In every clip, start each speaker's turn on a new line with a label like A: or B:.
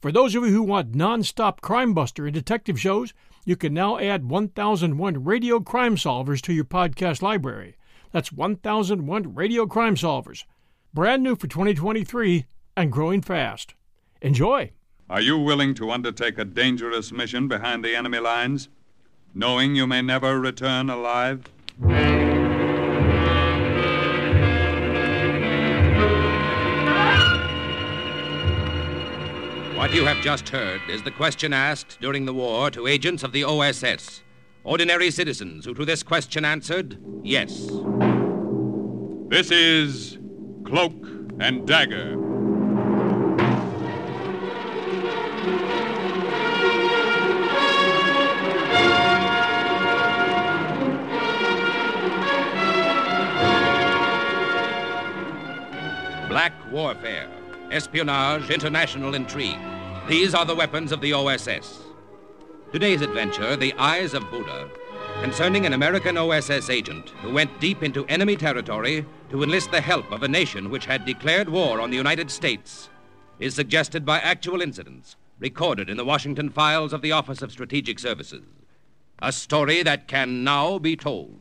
A: For those of you who want non-stop crime buster and detective shows, you can now add 1001 Radio Crime Solvers to your podcast library. That's 1001 Radio Crime Solvers. Brand new for 2023 and growing fast. Enjoy!
B: Are you willing to undertake a dangerous mission behind the enemy lines, knowing you may never return alive?
C: What you have just heard is the question asked during the war to agents of the OSS. Ordinary citizens who to this question answered yes.
B: This is Cloak and Dagger.
C: Black warfare, espionage, international intrigue. These are the weapons of the OSS. Today's adventure, The Eyes of Buddha, concerning an American OSS agent who went deep into enemy territory to enlist the help of a nation which had declared war on the United States, is suggested by actual incidents recorded in the Washington files of the Office of Strategic Services. A story that can now be told.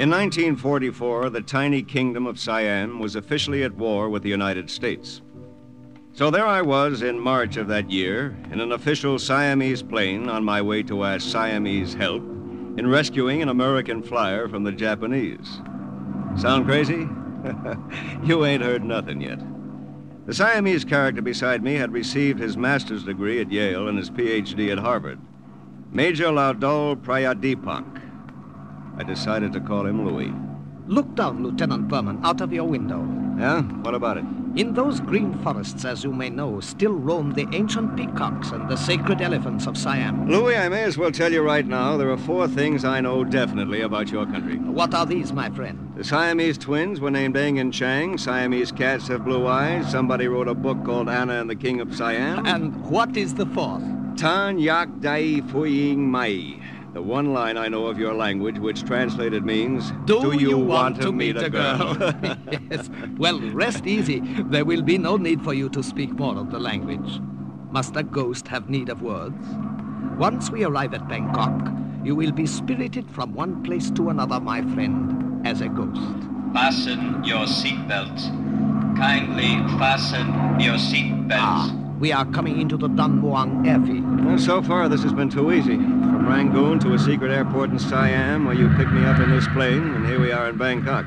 D: In 1944, the tiny kingdom of Siam was officially at war with the United States. So there I was in March of that year in an official Siamese plane on my way to ask Siamese help in rescuing an American flyer from the Japanese. Sound crazy? you ain't heard nothing yet. The Siamese character beside me had received his master's degree at Yale and his PhD at Harvard. Major Laudol Prayadipak. I decided to call him Louis.
E: Look down, Lieutenant Berman, out of your window.
D: Yeah? What about it?
E: In those green forests, as you may know, still roam the ancient peacocks and the sacred elephants of Siam.
D: Louis, I may as well tell you right now there are four things I know definitely about your country.
E: What are these, my friend?
D: The Siamese twins were named Eng and Chang. Siamese cats have blue eyes. Somebody wrote a book called Anna and the King of Siam.
E: And what is the fourth?
D: Tan Yak Dai Fuying Mai. The one line I know of your language, which translated means,
E: Do,
D: you, want, to meet, a girl?
E: yes. Well, rest easy. There will be no need for you to speak more of the language. Must a ghost have need of words? Once we arrive at Bangkok, you will be spirited from one place to another, my friend, as a ghost.
F: Fasten your seatbelts. Kindly fasten your seatbelts.
E: Ah, we are coming into the Don Muang airfield.
D: well, so far, this has been too easy. Rangoon to a secret airport in Siam, where you picked me up in this plane, and here we are in Bangkok.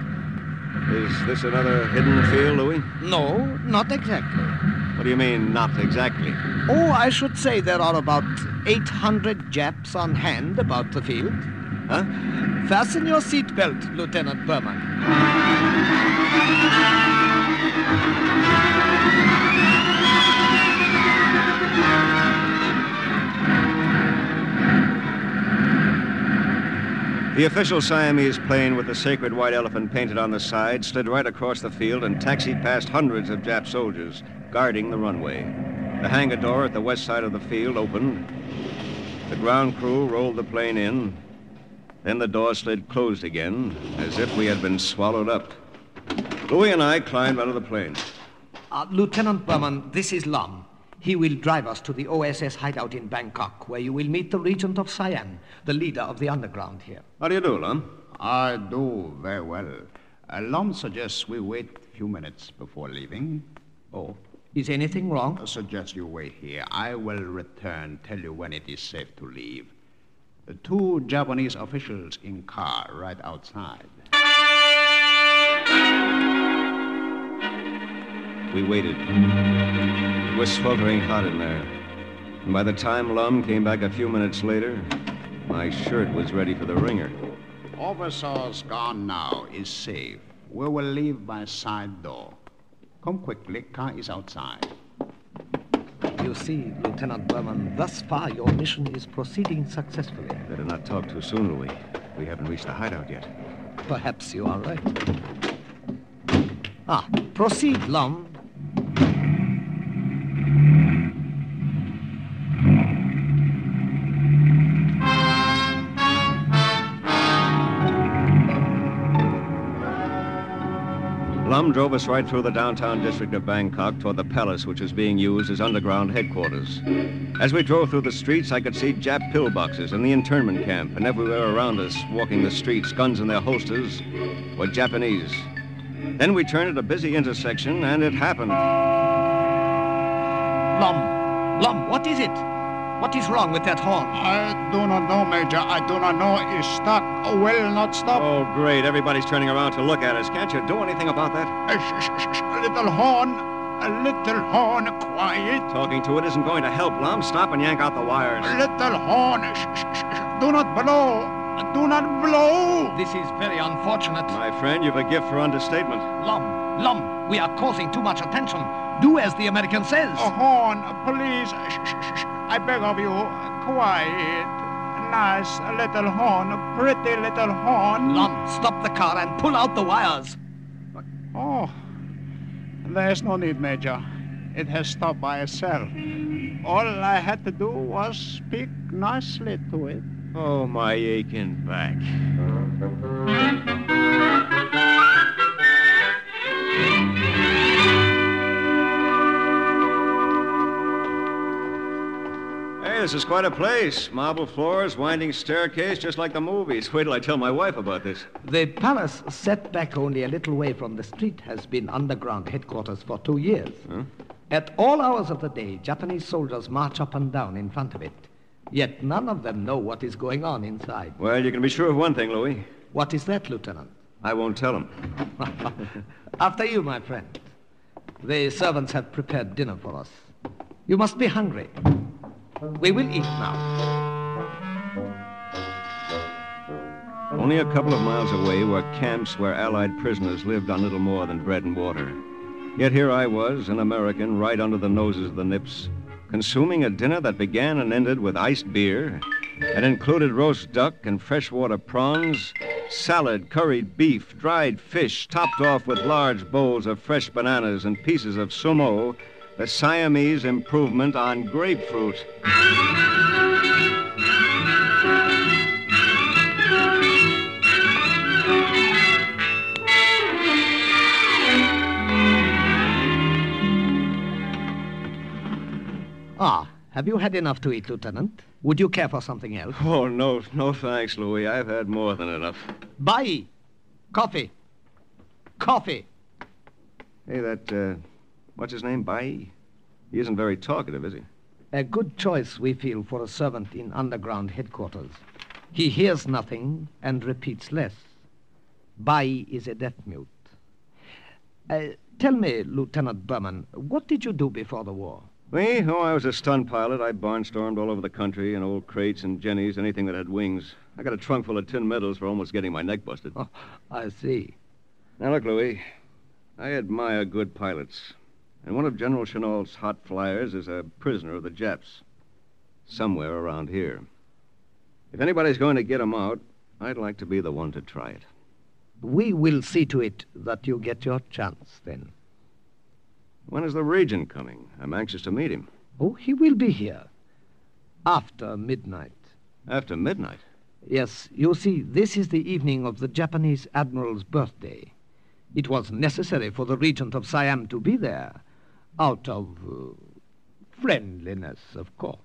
D: Is this another hidden field, Louis?
E: No, not exactly.
D: What do you mean, not exactly?
E: Oh, I should say there are about 800 Japs on hand about the field.
D: Huh?
E: Fasten your seatbelt, Lieutenant Berman.
D: The official Siamese plane with the sacred white elephant painted on the side slid right across the field and taxied past hundreds of Jap soldiers guarding the runway. The hangar door at the west side of the field opened. The ground crew rolled the plane in. Then the door slid closed again, as if we had been swallowed up. Louis and I climbed out of the plane.
E: Uh, Lieutenant Berman, this is Lum. He will drive us to the OSS hideout in Bangkok, where you will meet the Regent of Siam, the leader of the underground here.
D: How do you do, Lum?
G: I do very well. Uh, Lum suggests we wait a few minutes before leaving.
E: Oh, is anything wrong?
G: I suggest you wait here. I will return, tell you when it is safe to leave. The two Japanese officials in car right outside.
D: We waited. It was sweltering hot in there. And by the time Lum came back a few minutes later, my shirt was ready for the wringer.
G: Officers gone now is safe. We will leave by side door. Come quickly, car is outside.
E: You see, Lieutenant Berman, thus far your mission is proceeding successfully.
D: Better not talk too soon, Louis. We haven't reached the hideout yet.
E: Perhaps you are right. Ah, proceed, Lum.
D: Lum drove us right through the downtown district of Bangkok toward the palace, which was being used as underground headquarters. As we drove through the streets, I could see Jap pillboxes and the internment camp, and everywhere around us, walking the streets, guns in their holsters, were Japanese. Then we turned at a busy intersection, and it happened.
E: Lum, Lum, what is it? What is wrong with that horn?
G: I do not know, Major. I do not know. It's stuck. Will not stop.
D: Oh, great. Everybody's turning around to look at us. Can't you do anything about that?
G: Uh, sh- sh- sh- little horn. A little horn. Quiet.
D: Talking to it isn't going to help, Lum. Stop and yank out the wires.
G: A little horn. Sh- sh- sh- sh- Do not blow. Do not blow.
E: This is very unfortunate.
D: My friend, you've a gift for understatement.
E: Lum, Lum, we are causing too much attention. Do as the American says.
G: A horn, please. Sh- sh- sh- sh- I beg of you. Quiet. Nice little horn. A pretty little horn.
E: Lum, stop the car and pull out the wires.
G: Oh, there's no need, Major. It has stopped by itself. All I had to do was speak nicely to it.
D: Oh, my aching back. Hey, this is quite a place. Marble floors, winding staircase, just like the movies. Wait till I tell my wife about this.
E: The palace, set back only a little way from the street, has been underground headquarters for two years. At all hours of the day, Japanese soldiers march up and down in front of it. Yet none of them know what is going on inside.
D: Well, you can be sure of one thing, Louis.
E: What is that, Lieutenant?
D: I won't tell him.
E: After you, my friend. The servants have prepared dinner for us. You must be hungry. We will eat now.
D: Only a couple of miles away were camps where Allied prisoners lived on little more than bread and water. Yet here I was, an American, right under the noses of the Nips, consuming a dinner that began and ended with iced beer and included roast duck and freshwater prawns, salad, curried beef, dried fish, topped off with large bowls of fresh bananas and pieces of sumo, the Siamese improvement on grapefruit.
E: Have you had enough to eat, Lieutenant? Would you care for something else?
D: Oh, no, no thanks, Louis. I've had more than enough.
E: Bai! Coffee! Coffee!
D: Hey, that, uh, what's his name, Bai? He isn't very talkative, is he?
E: A good choice, we feel, for a servant in underground headquarters. He hears nothing and repeats less. Bai is a deaf mute. Uh, tell me, Lieutenant Berman, what did you do before the war?
D: Me? Oh, I was a stunt pilot. I barnstormed all over the country in old crates and jennies, anything that had wings. I got a trunk full of tin medals for almost getting my neck busted.
E: Oh, I see.
D: Now, look, Louis. I admire good pilots. And one of General Chennault's hot flyers is a prisoner of the Japs. Somewhere around here. If anybody's going to get him out, I'd like to be the one to try it.
E: We will see to it that you get your chance then.
D: When is the Regent coming? I'm anxious to meet him.
E: Oh, he will be here. After midnight.
D: After midnight?
E: Yes, you see, this is the evening of the Japanese admiral's birthday. It was necessary for the regent of Siam to be there, out of uh, friendliness, of course.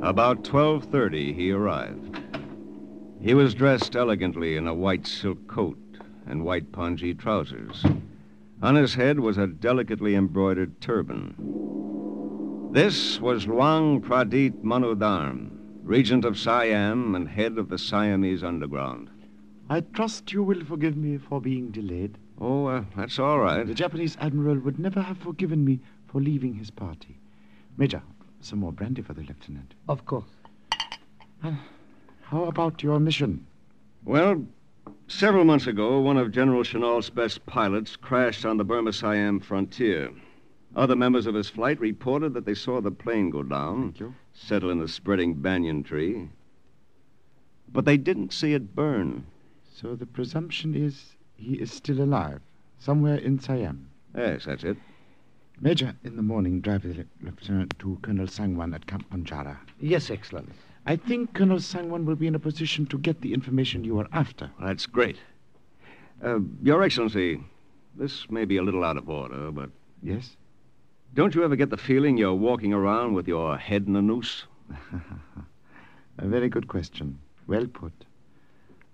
D: About 12:30 he arrived. He was dressed elegantly in a white silk coat and white pongee trousers. On his head was a delicately embroidered turban. This was Luang Pradit Manudharm, regent of Siam and head of the Siamese underground.
H: I trust you will forgive me for being delayed.
D: Oh, uh, that's all right.
H: The Japanese admiral would never have forgiven me for leaving his party. Major, some more brandy for the lieutenant.
E: Of course.
H: How about your mission?
D: Well, several months ago, one of General Chennault's best pilots crashed on the Burma Siam frontier. Other members of his flight reported that they saw the plane go down, settle in a spreading banyan tree. But they didn't see it burn.
H: So the presumption is he is still alive, somewhere in Siam.
D: Yes, that's it.
H: Major, in the morning, drive the lieutenant to Colonel Sangwan at Camp Punjara.
E: Yes, Excellency.
H: I think Colonel Sangwan will be in a position to get the information you are after.
D: That's great. Uh, Your Excellency, this may be a little out of order, but
H: Yes?
D: don't you ever get the feeling you're walking around with your head in a noose?
H: A very good question. Well put.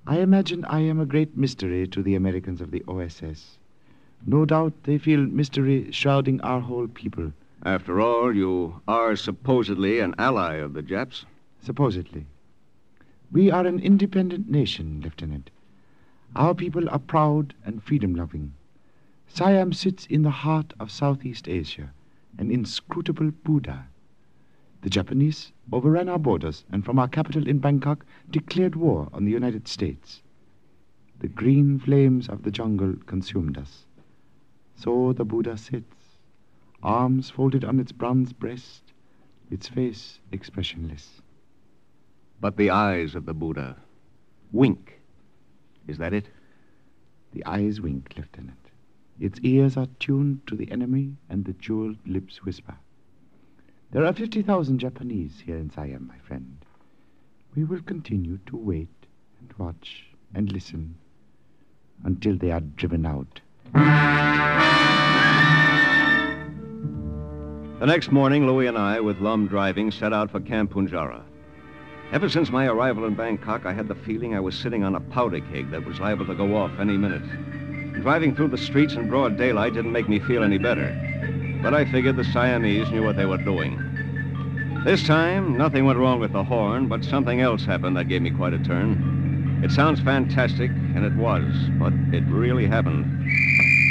H: I imagine I am a great mystery to the Americans of the OSS. No doubt they feel mystery shrouding our whole people,
D: After all, you are supposedly an ally of the Japs.
H: Supposedly. We are an independent nation, Lieutenant. Our people are proud and freedom loving. Siam sits in the heart of Southeast Asia, an inscrutable Buddha. The Japanese overran our borders and from our capital in Bangkok declared war on the United States. The green flames of the jungle consumed us. So the Buddha sits, arms folded on its bronze breast, its face expressionless.
D: But the eyes of the Buddha wink. Is that it?
H: The eyes wink, Lieutenant. Its ears are tuned to the enemy, and the jeweled lips whisper. There are 50,000 Japanese here in Siam, my friend. We will continue to wait and watch and listen until they are driven out.
D: The next morning, Louis and I, with Lum driving, set out for Camp Punjara. Ever since my arrival in Bangkok, I had the feeling I was sitting on a powder keg that was liable to go off any minute. Driving through the streets in broad daylight didn't make me feel any better. But I figured the Siamese knew what they were doing. This time, nothing went wrong with the horn, but something else happened that gave me quite a turn. It sounds fantastic, and it was, but it really happened.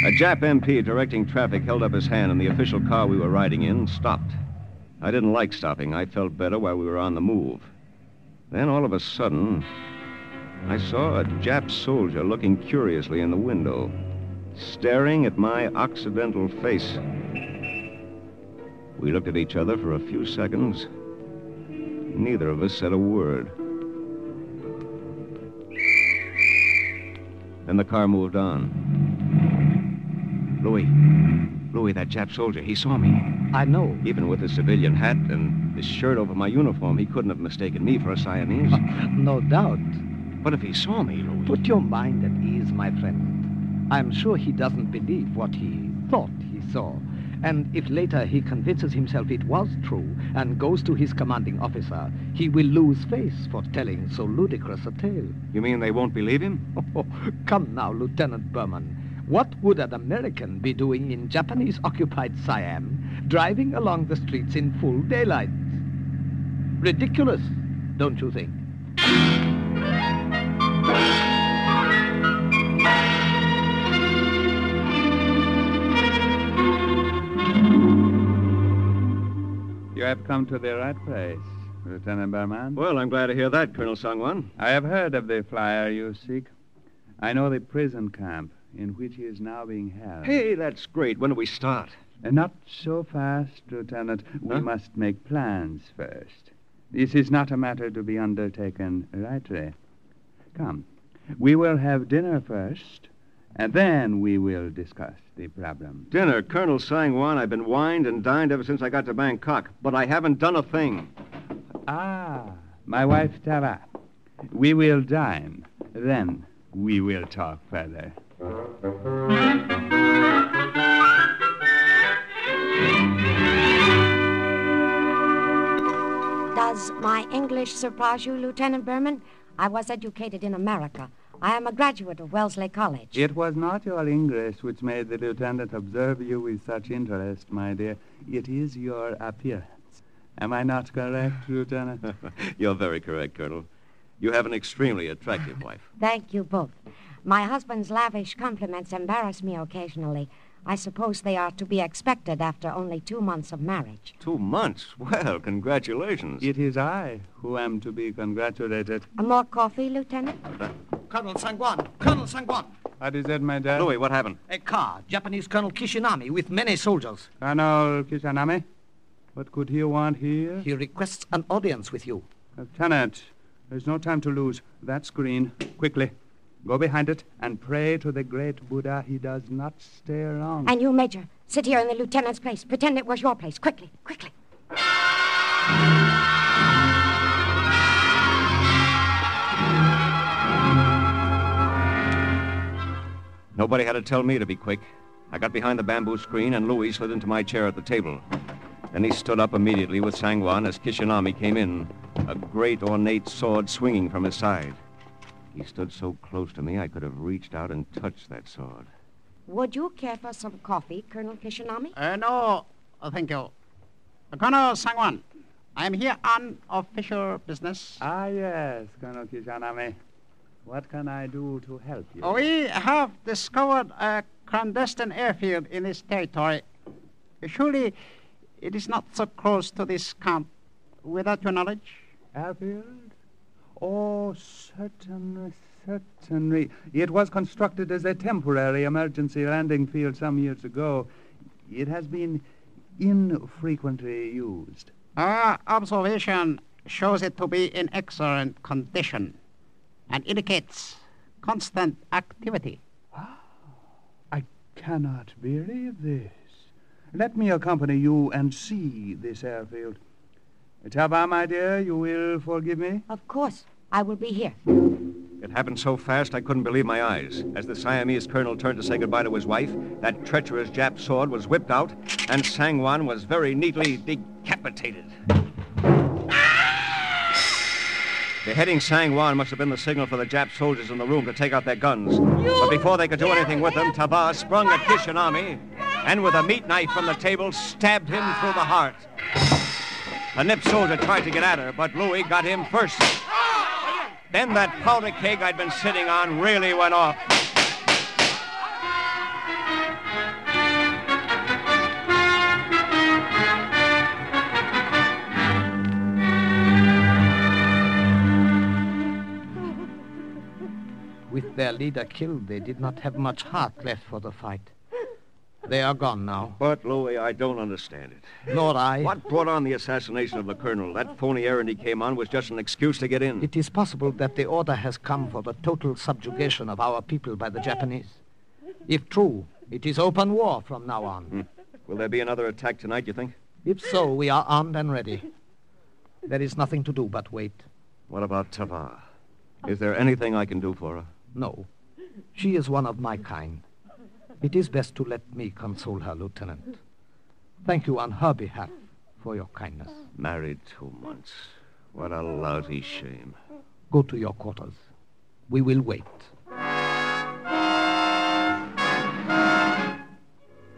D: A Jap MP directing traffic held up his hand, and the official car we were riding in stopped. I didn't like stopping. I felt better while we were on the move. Then, all of a sudden, I saw a Jap soldier looking curiously in the window, staring at my Occidental face. We looked at each other for a few seconds. Neither of us said a word. Then the car moved on. Louis. Louis, that Jap soldier, he saw me.
E: I know.
D: Even with his civilian hat and his shirt over my uniform, he couldn't have mistaken me for a Siamese.
E: Uh, no doubt.
D: But if he saw me, Louis.
E: Put your mind at ease, my friend. I'm sure he doesn't believe what he thought he saw. And if later he convinces himself it was true and goes to his commanding officer, he will lose face for telling so ludicrous a tale.
D: You mean they won't believe him?
E: Oh, come now, Lieutenant Berman. What would an American be doing in Japanese occupied Siam, driving along the streets in full daylight? Ridiculous, don't you think?
I: You have come to the right place, Lieutenant Berman.
D: Well, I'm glad to hear that, Colonel Sangwan.
I: I have heard of the flyer you seek. I know the prison camp in which he is now being held.
D: Hey, that's great. When do we start?
I: And not so fast, Lieutenant. We
D: Huh?
I: must make plans first. This is not a matter to be undertaken lightly. Come, we will have dinner first, and then we will discuss the problem.
D: Dinner, Colonel Sangwan. I've been wined and dined ever since I got to Bangkok, but I haven't done a thing.
I: Ah, my wife Tara. We will dine. Then we will talk further.
J: Does my English surprise you, Lieutenant Berman? I was educated in America. I am a graduate of Wellesley College.
I: It was not your English which made the lieutenant observe you with such interest, my dear. It is your appearance. Am I not correct, Lieutenant?
D: You're very correct, Colonel. You have an extremely attractive wife.
J: Thank you both. My husband's lavish compliments embarrass me occasionally. I suppose they are to be expected after only two months of marriage.
D: Two months? Well, congratulations.
I: It is I who am to be congratulated.
J: Uh, more coffee, Lieutenant?
E: Colonel Sangwan! Colonel Sangwan!
I: What is that, my dad?
D: Louis, what happened?
E: A car, Japanese Colonel Kishinami with many soldiers.
I: Colonel Kishinami? What could he want here?
E: He requests an audience with you.
I: Lieutenant, there's no time to lose. That screen. Quickly. Go behind it and pray to the great Buddha he does not stay long.
J: And you, Major, sit here in the lieutenant's place. Pretend it was your place. Quickly, quickly.
D: Nobody had to tell me to be quick. I got behind the bamboo screen, and Louis slid into my chair at the table. Then he stood up immediately with Sangwan as Kishinami came in, a great ornate sword swinging from his side. He stood so close to me I could have reached out and touched that sword.
J: Would you care for some coffee, Colonel Kishinami?
G: Uh, no, uh, thank you. Uh, Colonel Sangwan, I am here on official business.
I: Ah, yes, Colonel Kishinami. What can I do to help you?
G: We have discovered a clandestine airfield in this territory. Surely it is not so close to this camp without your knowledge?
I: Airfield? Oh, certainly, certainly. It was constructed as a temporary emergency landing field some years ago. It has been infrequently used.
G: Our observation shows it to be in excellent condition and indicates constant activity.
I: Ah, I cannot believe this. Let me accompany you and see this airfield. Taba, my dear, you will forgive me?
J: Of course. I will be here.
D: It happened so fast I couldn't believe my eyes. As the Siamese colonel turned to say goodbye to his wife, that treacherous Jap sword was whipped out, and Sangwan was very neatly decapitated. Beheading Sangwan must have been the signal for the Jap soldiers in the room to take out their guns. But before they could do anything with them, Taba sprung at Kishinami and with a meat knife from the table stabbed him through the heart. A nip soldier tried to get at her, but Louis got him first. Then that powder keg I'd been sitting on really went off.
E: With their leader killed, they did not have much heart left for the fight. They are gone now.
D: But, Louis, I don't understand it.
E: Nor I.
D: What brought on the assassination of the colonel? That phony errand he came on was just an excuse to get in.
E: It is possible that the order has come for the total subjugation of our people by the Japanese. If true, it is open war from now on.
D: Hmm. Will there be another attack tonight, you think?
E: If so, we are armed and ready. There is nothing to do but wait.
D: What about Tava? Is there anything I can do for her?
E: No. She is one of my kind. It is best to let me console her, Lieutenant. Thank you on her behalf for your kindness.
D: Married two months. What a lousy shame.
E: Go to your quarters. We will wait.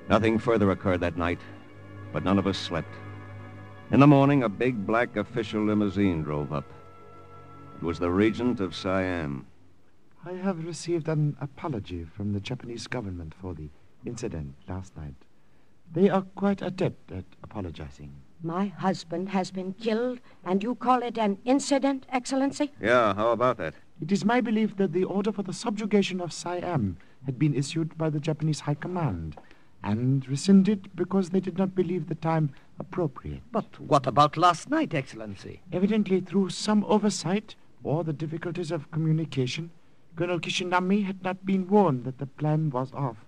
D: Nothing further occurred that night, but none of us slept. In the morning, a big black official limousine drove up. It was the regent of Siam.
H: I have received an apology from the Japanese government for the incident last night. They are quite adept at apologizing.
J: My husband has been killed, and you call it an incident, Excellency?
D: Yeah, how about that?
H: It is my belief that the order for the subjugation of Siam had been issued by the Japanese High Command and rescinded because they did not believe the time appropriate.
E: But what about last night, Excellency?
H: Evidently, through some oversight or the difficulties of communication, Colonel Kishinami had not been warned that the plan was off.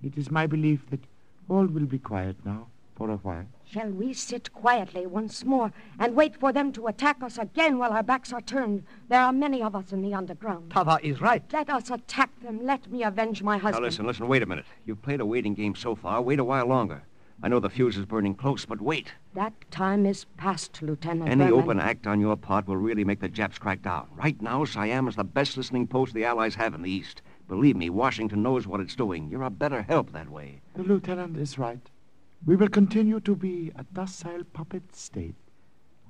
H: It is my belief that all will be quiet now for a while.
J: Shall we sit quietly once more and wait for them to attack us again while our backs are turned? There are many of us in the underground.
E: Tava is right.
J: Let us attack them. Let me avenge my husband.
D: Now listen, listen, wait a minute. You've played a waiting game so far. Wait a while longer. I know the fuse is burning close, but wait.
J: That time is past, Lieutenant.
D: Any
J: Berman.
D: open act on your part will really make the Japs crack down. Right now, Siam is the best listening post the Allies have in the East. Believe me, Washington knows what it's doing. You're a better help that way.
H: The lieutenant is right. We will continue to be a docile puppet state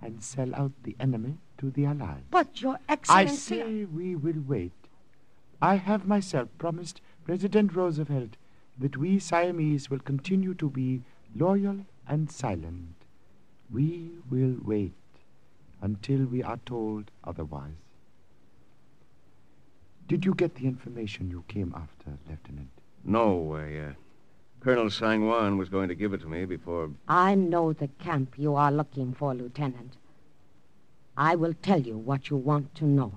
H: and sell out the enemy to the Allies.
J: But, Your Excellency.
H: I
J: Excellency...
H: say we will wait. I have myself promised President Roosevelt
K: that we Siamese will continue to be loyal and silent. We will wait until we are told otherwise. Did you get the information you came after, Lieutenant?
D: No, I, uh, Colonel Sangwan was going to give it to me before.
J: I know the camp you are looking for, Lieutenant. I will tell you what you want to know.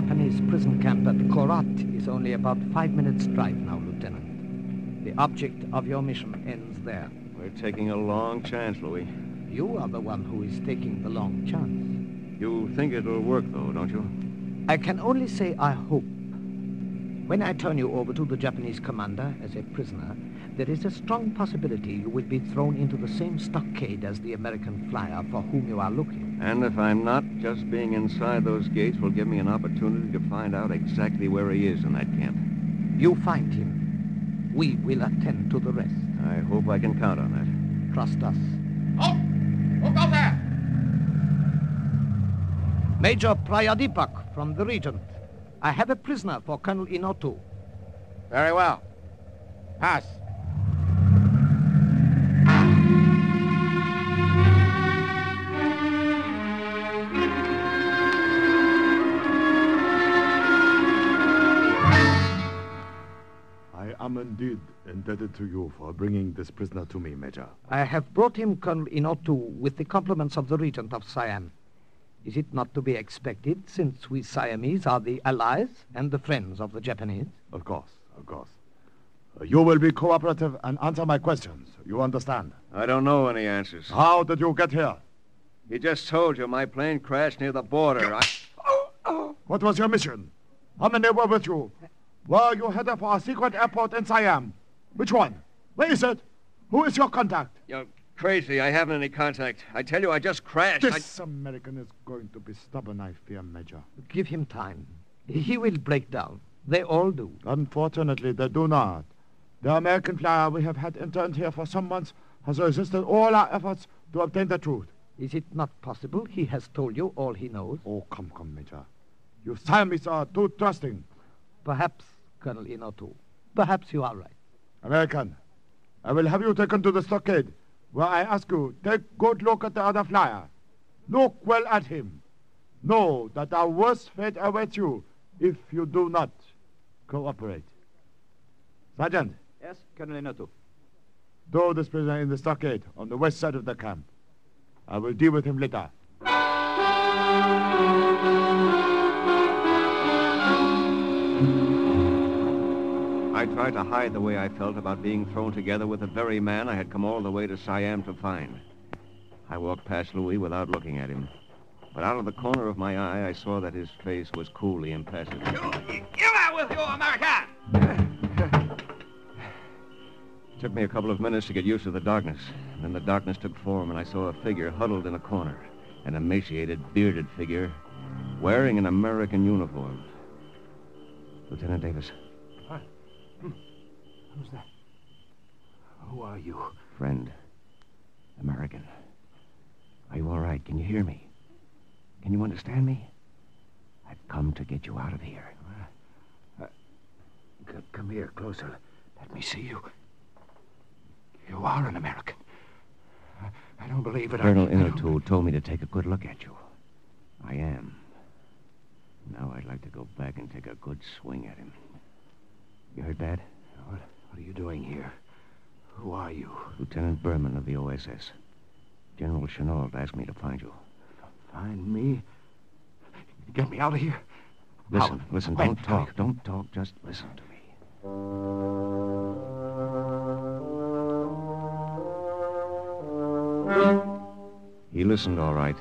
E: Japanese prison camp at Korat is only about five minutes' drive now, Lieutenant. The object of your mission ends there.
D: We're taking a long chance, Louis.
E: You are the one who is taking the long chance.
D: You think it'll work, though, don't you?
E: I can only say I hope. When I turn you over to the Japanese commander as a prisoner, there is a strong possibility you will be thrown into the same stockade as the American flyer for whom you are looking.
D: And if I'm not, just being inside those gates will give me an opportunity to find out exactly where he is in that camp.
E: You find him. We will attend to the rest.
D: I hope I can count on that.
E: Trust us.
L: Oh! Who goes there?
E: Major Prayadipak from the Regent. I have a prisoner for Colonel Inotu.
G: Very well. Pass.
K: Indeed indebted to you for bringing this prisoner to me, Major.
E: I have brought him Colonel Inotu with the compliments of the Regent of Siam. Is it not to be expected, since we Siamese are the allies and the friends of the Japanese?
K: Of course, of course. Uh, you will be cooperative and answer my questions. You understand?
D: I don't know any answers.
K: How did you get here?
D: He just told you my plane crashed near the border. I...
K: What was your mission? How many were with you? Were you headed for a secret airport in Siam? Which one? Where is it? Who is your contact?
D: You're crazy. I haven't any contact. I tell you, I just crashed.
K: This American is going to be stubborn, I fear, Major.
E: Give him time. He will break down. They all do.
K: Unfortunately, they do not. The American flyer we have had interned here for some months has resisted all our efforts to obtain the truth.
E: Is it not possible he has told you all he knows?
K: Oh, come, come, Major. You Siamese are too trusting.
E: Perhaps, Colonel Inotu. Perhaps you are right.
K: American, I will have you taken to the stockade, where I ask you, take good look at the other flyer. Look well at him. Know that our worst fate awaits you if you do not cooperate. Sergeant,
M: Yes, Colonel Inotu.
K: throw this prisoner in the stockade on the west side of the camp. I will deal with him later.
D: I tried to hide the way I felt about being thrown together with the very man I had come all the way to Siam to find. I walked past Louis without looking at him. But out of the corner of my eye, I saw that his face was coolly impassive.
L: You you out with you, American!
D: It took me a couple of minutes to get used to the darkness. Then the darkness took form, and I saw a figure huddled in a corner. An emaciated, bearded figure, wearing an American uniform. Lieutenant Davis,
M: Who's that? Who are you?
D: friend. American. Are you all right? Can you hear me? Can you understand me? I've come to get you out of here.
M: Uh, c- come here, closer. Let me see you. You are an American. I, I don't believe it.
D: Colonel
M: I don't-
D: Inotu told me to take a good look at you. I am. Now I'd like to go back and take a good swing at him. You heard that?
M: What, what are you doing here? Who are you?
D: Lieutenant Berman of the OSS. General Chennault asked me to find you.
M: Find me? Get me out of here?
D: Listen,
M: How?
D: listen,
M: When?
D: don't talk. Don't talk, just listen to me. He listened all right.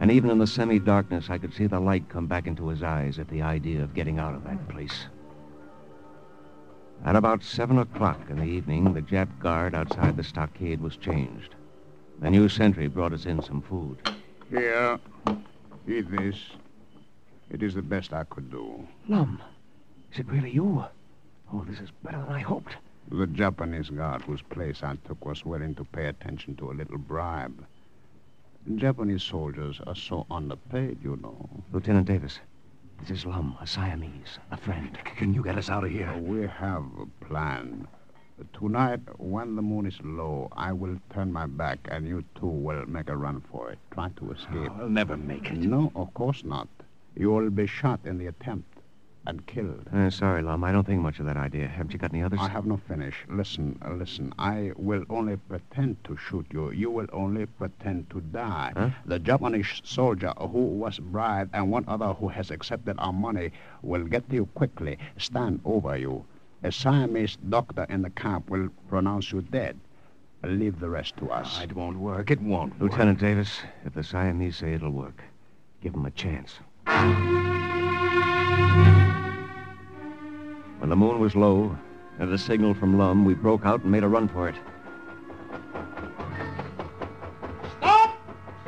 D: And even in the semi-darkness, I could see the light come back into his eyes at the idea of getting out of that place. At about seven o'clock in the evening, the Jap guard outside the stockade was changed. The new sentry brought us in some food.
G: Here. Eat this. It is the best I could do.
M: Lum, is it really you? Oh, this is better than I hoped.
G: The Japanese guard whose place I took was willing to pay attention to a little bribe. Japanese soldiers are so underpaid, you know.
D: Lieutenant Davis, this is Lum, a Siamese, a friend.
N: Can you get us out of here?
G: Uh, we have a plan. Tonight, when the moon is low, I will turn my back and you two will make a run for it. Try to escape.
N: I'll never make it.
G: No, of course not. You will be shot in the attempt and killed.
D: Uh, sorry, Lum. I don't think much of that idea. Haven't you got any others?
G: I have no finish. Listen, uh, listen. I will only pretend to shoot you. You will only pretend to die.
D: Huh?
G: The Japanese soldier who was bribed and one other who has accepted our money will get to you quickly, stand over you. A Siamese doctor in the camp will pronounce you dead. Leave the rest to us.
N: It won't work. It won't work.
D: Lieutenant Davis, if the Siamese say it'll work, give them a chance. When the moon was low, and at a signal from Lum, we broke out and made a run for it.
O: Stop!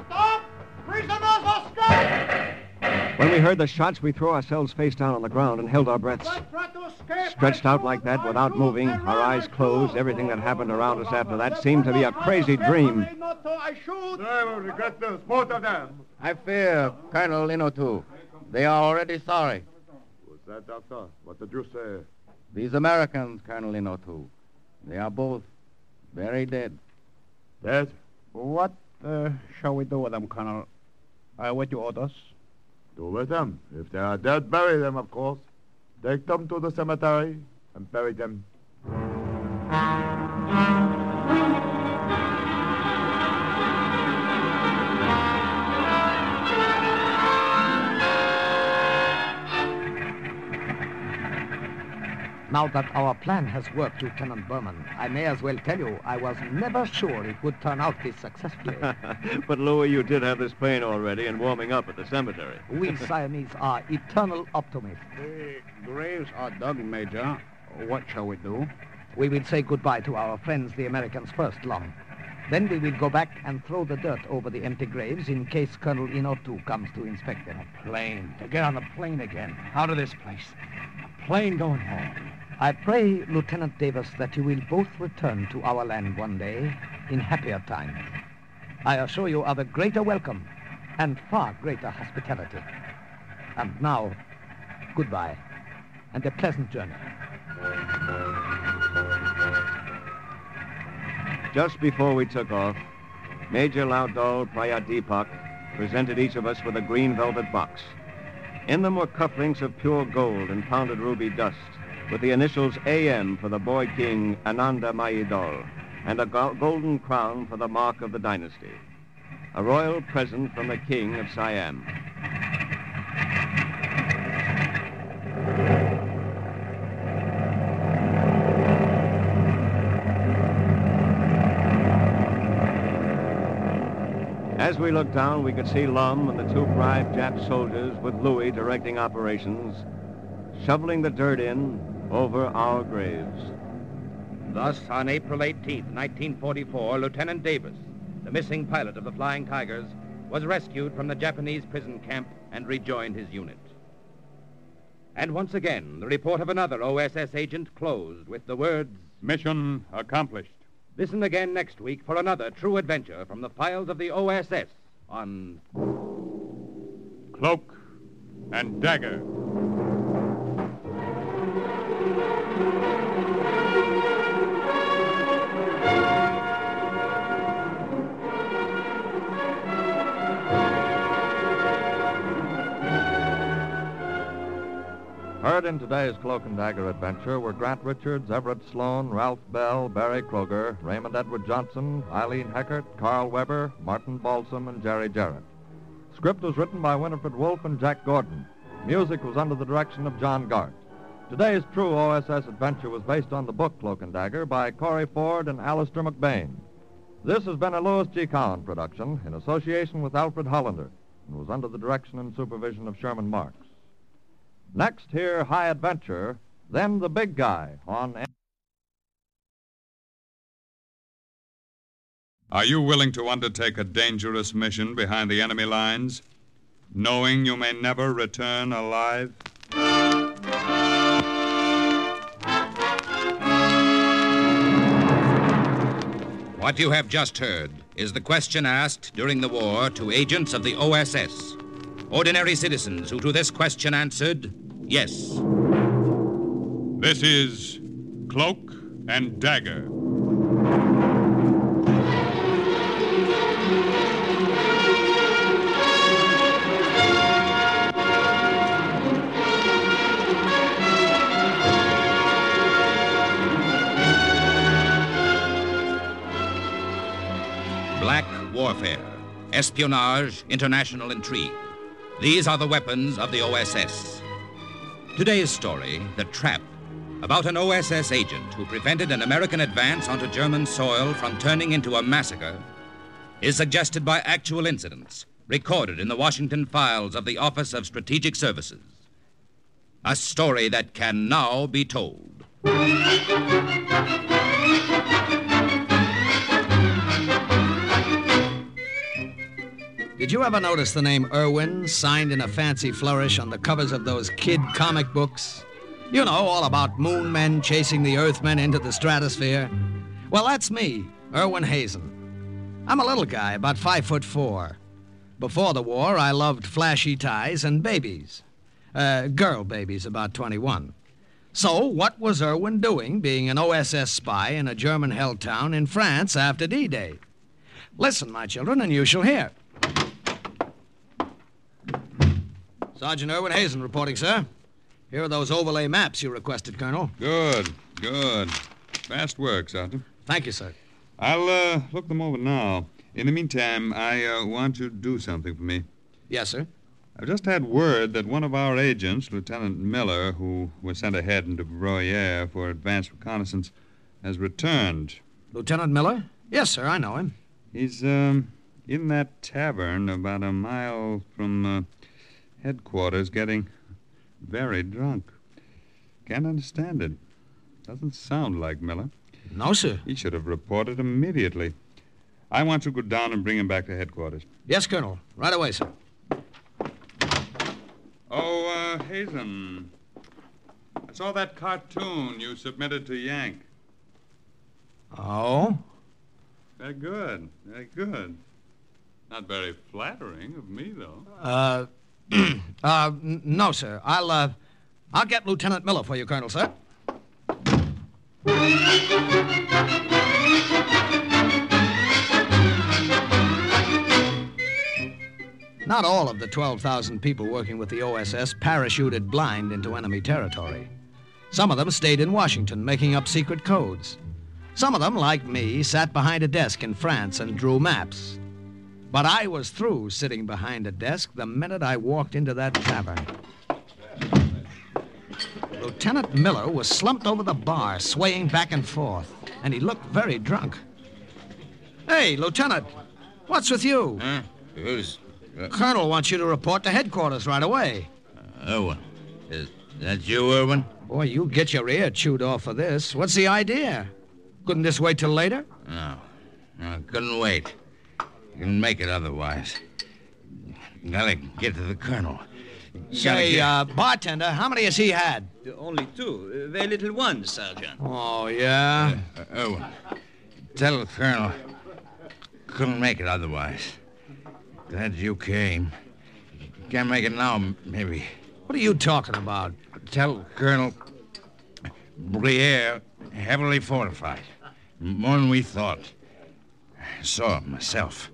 O: Stop! Prisoners are escaped!
D: When we heard the shots, we threw ourselves face down on the ground and held our breaths.
O: Try to escape!
D: Stretched out like that without moving, our eyes closed, everything that happened around us after that seemed to be a crazy dream.
O: I shoot!
K: I will regret this, both of them.
L: I fear Colonel Inotu. They are already sorry.
K: Who's that, Doctor? What did you say?
L: These Americans, Colonel Inotu. They are both very dead.
K: Dead?
G: What uh, shall we do with them, Colonel? I await your orders.
K: Do with them. If they are dead, bury them, of course. Take them to the cemetery and bury them.
E: Now that our plan has worked, Lieutenant Berman, I may as well tell you I was never sure it would turn out this successfully.
D: but, Louis, you did have this plane already and warming up at the cemetery.
E: we Siamese are eternal optimists.
G: The graves are dug, Major. What shall we do?
E: We will say goodbye to our friends, the Americans, first, Long. Then we will go back and throw the dirt over the empty graves in case Colonel Inotu comes to inspect them.
N: A plane. To get on the plane again. Out of this place. A plane going home.
E: I pray, Lieutenant Davis, that you will both return to our land one day in happier times. I assure you of a greater welcome and far greater hospitality. And now, goodbye and a pleasant journey.
D: Just before we took off, Major Laudol Prayadipak presented each of us with a green velvet box. In them were cufflinks of pure gold and pounded ruby dust, with the initials AM for the boy king Ananda Mahidol, and a go- golden crown for the mark of the dynasty. A royal present from the king of Siam. As we looked down, we could see Lum and the two bribed Jap soldiers with Louis directing operations, shoveling the dirt in over our graves.
C: Thus, on April 18, 1944, Lieutenant Davis, the missing pilot of the Flying Tigers, was rescued from the Japanese prison camp and rejoined his unit. And once again, the report of another OSS agent closed with the words
B: Mission accomplished.
C: Listen again next week for another true adventure from the files of the OSS on
B: Cloak and Dagger.
P: Heard in today's Cloak and Dagger adventure were Grant Richards, Everett Sloan, Ralph Bell, Berry Kroeger, Raymond Edward Johnson, Eileen Heckart, Carl Weber, Martin Balsam, and Jerry Jarrett. Script was written by Winifred Wolfe and Jack Gordon. Music was under the direction of John Gart. Today's true OSS adventure was based on the book Cloak and Dagger by Corey Ford and Alistair McBain. This has been a Louis G. Cowan production in association with Alfred Hollander and was under the direction and supervision of Sherman Marks. Next, hear High Adventure, then The Big Guy on.
B: Are you willing to undertake a dangerous mission behind the enemy lines, knowing you may never return alive?
C: What you have just heard is the question asked during the war to agents of the OSS. Ordinary citizens who to this question answered yes.
B: This is Cloak and Dagger.
C: Black warfare, espionage, international intrigue. These are the weapons of the OSS. Today's story, The Trap, about an OSS agent who prevented an American advance onto German soil from turning into a massacre, is suggested by actual incidents recorded in the Washington files of the Office of Strategic Services. A story that can now be told.
E: Did you ever notice the name Irwin signed in a fancy flourish on the covers of those kid comic books? You know, all about moon men chasing the earthmen into the stratosphere. Well, that's me, Irwin Hazen. I'm a little guy, about five foot four. Before the war, I loved flashy ties and babies. Uh, girl babies, about 21. So, what was Irwin doing being an OSS spy in a German held town in France after D Day? Listen, my children, and you shall hear. Sergeant Irwin Hazen reporting, sir. Here are those overlay maps you requested, Colonel.
B: Good, good. Fast work, Sergeant.
E: Thank you, sir.
B: I'll uh, look them over now. In the meantime, I uh, want you to do something for me.
E: Yes, sir.
B: I've just had word that one of our agents, Lieutenant Miller, who was sent ahead into Bruyere for advance reconnaissance, has returned.
E: Lieutenant Miller? Yes, sir, I know him.
B: He's um, in that tavern about a mile from uh, headquarters, getting very drunk. Can't understand it. Doesn't sound like Miller.
E: No, sir.
B: He should have reported immediately. I want you to go down and bring him back to headquarters.
E: Yes, Colonel. Right away, sir.
B: Oh, uh, Hazen. I saw that cartoon you submitted to Yank.
E: Oh?
B: Very good. Very good. Not very flattering of me, though.
E: Uh, uh, no, sir. I'll, uh, I'll get Lieutenant Miller for you, Colonel, sir. Not all of the 12,000 people working with the OSS parachuted blind into enemy territory. Some of them stayed in Washington making up secret codes. Some of them, like me, sat behind a desk in France and drew maps. But I was through sitting behind a desk the minute I walked into that tavern. Lieutenant Miller was slumped over the bar, swaying back and forth, and he looked very drunk. Hey, Lieutenant, what's with you?
Q: Huh? Who's. Uh,
E: Colonel wants you to report to headquarters right away.
Q: Irwin. Is that you, Irwin?
E: Boy, you get your ear chewed off for this. What's the idea? Couldn't this wait till later?
Q: No. No, I couldn't wait. Couldn't make it otherwise. Gotta get to the colonel. Gotta
E: Say,
Q: get-
E: uh, bartender, how many has he had?
R: Only two. Uh, very little ones, Sergeant.
E: Oh, yeah?
Q: Uh, Irwin, tell the colonel. Couldn't make it otherwise. Glad you came. Can't make it now, maybe.
E: What are you talking about?
Q: Tell colonel. Bruyere heavily fortified. More than we thought. I saw it myself.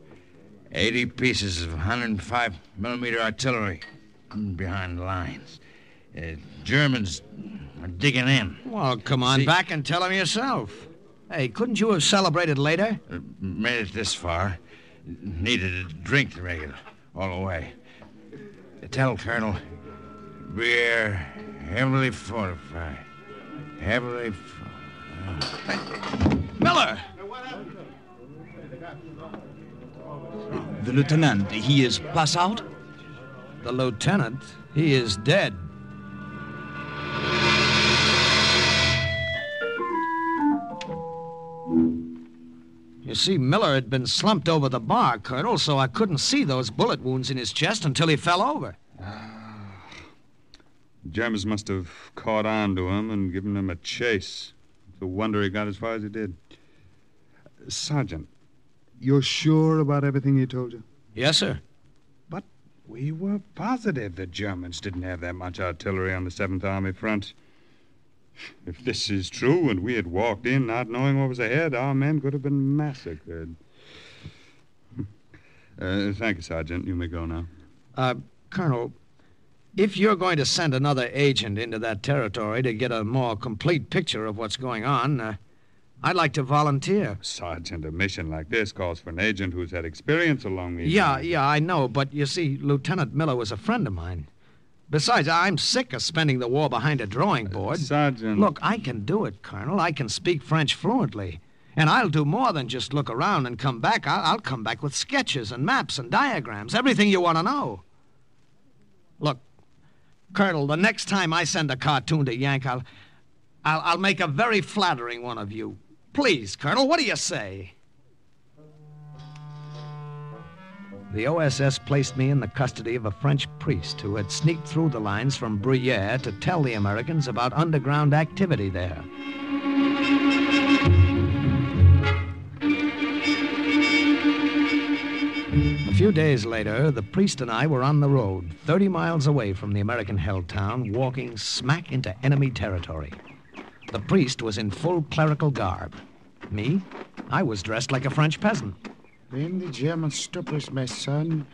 Q: 80 pieces of 105 millimeter artillery behind the lines. Uh, Germans are digging in.
E: Well, come on
Q: See-
E: back and tell them yourself. Hey, couldn't you have celebrated later?
Q: Uh, Made it this far. Needed a drink to make it all the way. Tell Colonel, we're heavily fortified. Heavily fortified.
E: Miller!
R: The lieutenant, he is pass out?
E: The lieutenant, he is dead. You see, Miller had been slumped over the bar, Colonel, so I couldn't see those bullet wounds in his chest until he fell over.
B: Germans must have caught on to him and given him a chase. It's a wonder he got as far as he did. Sergeant, you're sure about everything he told you?
E: Yes, sir.
B: But we were positive the Germans didn't have that much artillery on the 7th Army front. If this is true and we had walked in not knowing what was ahead, our men could have been massacred. Uh, thank you, Sergeant. You may go now.
E: Uh, Colonel, if you're going to send another agent into that territory to get a more complete picture of what's going on, uh, I'd like to volunteer.
B: Sergeant, a mission like this calls for an agent who's had experience along these
E: Yeah,
B: lines.
E: yeah, I know, but you see, Lieutenant Miller was a friend of mine. Besides, I'm sick of spending the war behind a drawing uh, board.
B: Sergeant.
E: Look, I can do it, Colonel. I can speak French fluently. And I'll do more than just look around and come back. I'll, I'll come back with sketches and maps and diagrams, everything you want to know. Look, Colonel, the next time I send a cartoon to Yank, I'll, I'll, I'll make a very flattering one of you. Please, Colonel, what do you say? The OSS placed me in the custody of a French priest who had sneaked through the lines from Bruyere to tell the Americans about underground activity there. A few days later, the priest and I were on the road, 30 miles away from the American held town, walking smack into enemy territory. The priest was in full clerical garb. Me? I was dressed like a French peasant.
H: When the Germans stop us, my son,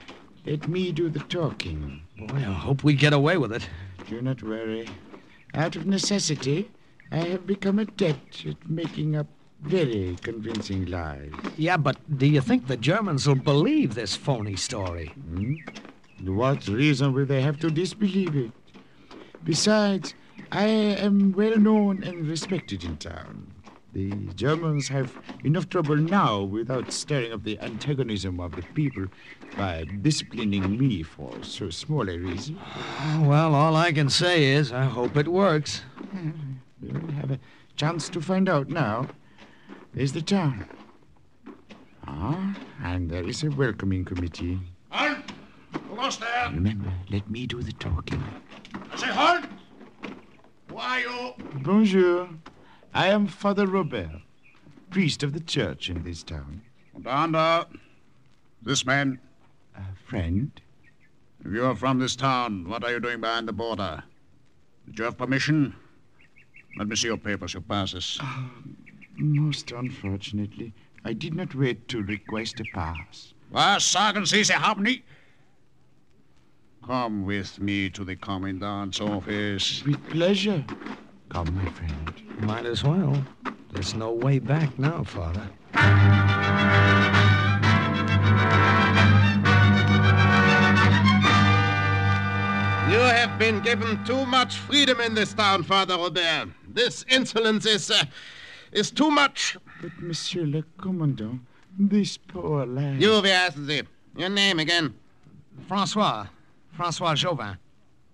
H: let me do the talking.
E: Boy, I hope we get away with it.
H: Do not worry. Out of necessity, I have become adept at making up very convincing lies.
E: Yeah, but do you think the Germans will believe this phony story?
H: Hmm? What reason will they have to disbelieve it? Besides, I am well known and respected in town. The Germans have enough trouble now without stirring up the antagonism of the people by disciplining me for so small a reason.
E: Well, all I can say is I hope it works.
H: We'll have a chance to find out now. There's the town. Ah, and there is a welcoming committee.
S: Halt! Lost there!
H: Remember, let me do the talking.
S: I say halt! Who are you?
H: Bonjour. I am Father Robert, priest of the church in this town.
T: And under this man,
H: A friend?
T: if you are from this town, what are you doing behind the border? Did you have permission? Let me see your papers, your passes.
H: Ah, most unfortunately, I did not wait to request a pass.
T: Was sagen Sie, Sie haben nie... Come with me to the commandant's office.
H: With pleasure. Come, my friend.
E: Might as well. There's no way back now, Father.
U: You have been given too much freedom in this town, Father Robert. This insolence is, uh, is too much.
H: But, Monsieur le Commandant, this poor lad.
U: You, wie heißen Sie? Your name again?
E: Francois. Francois Chauvin.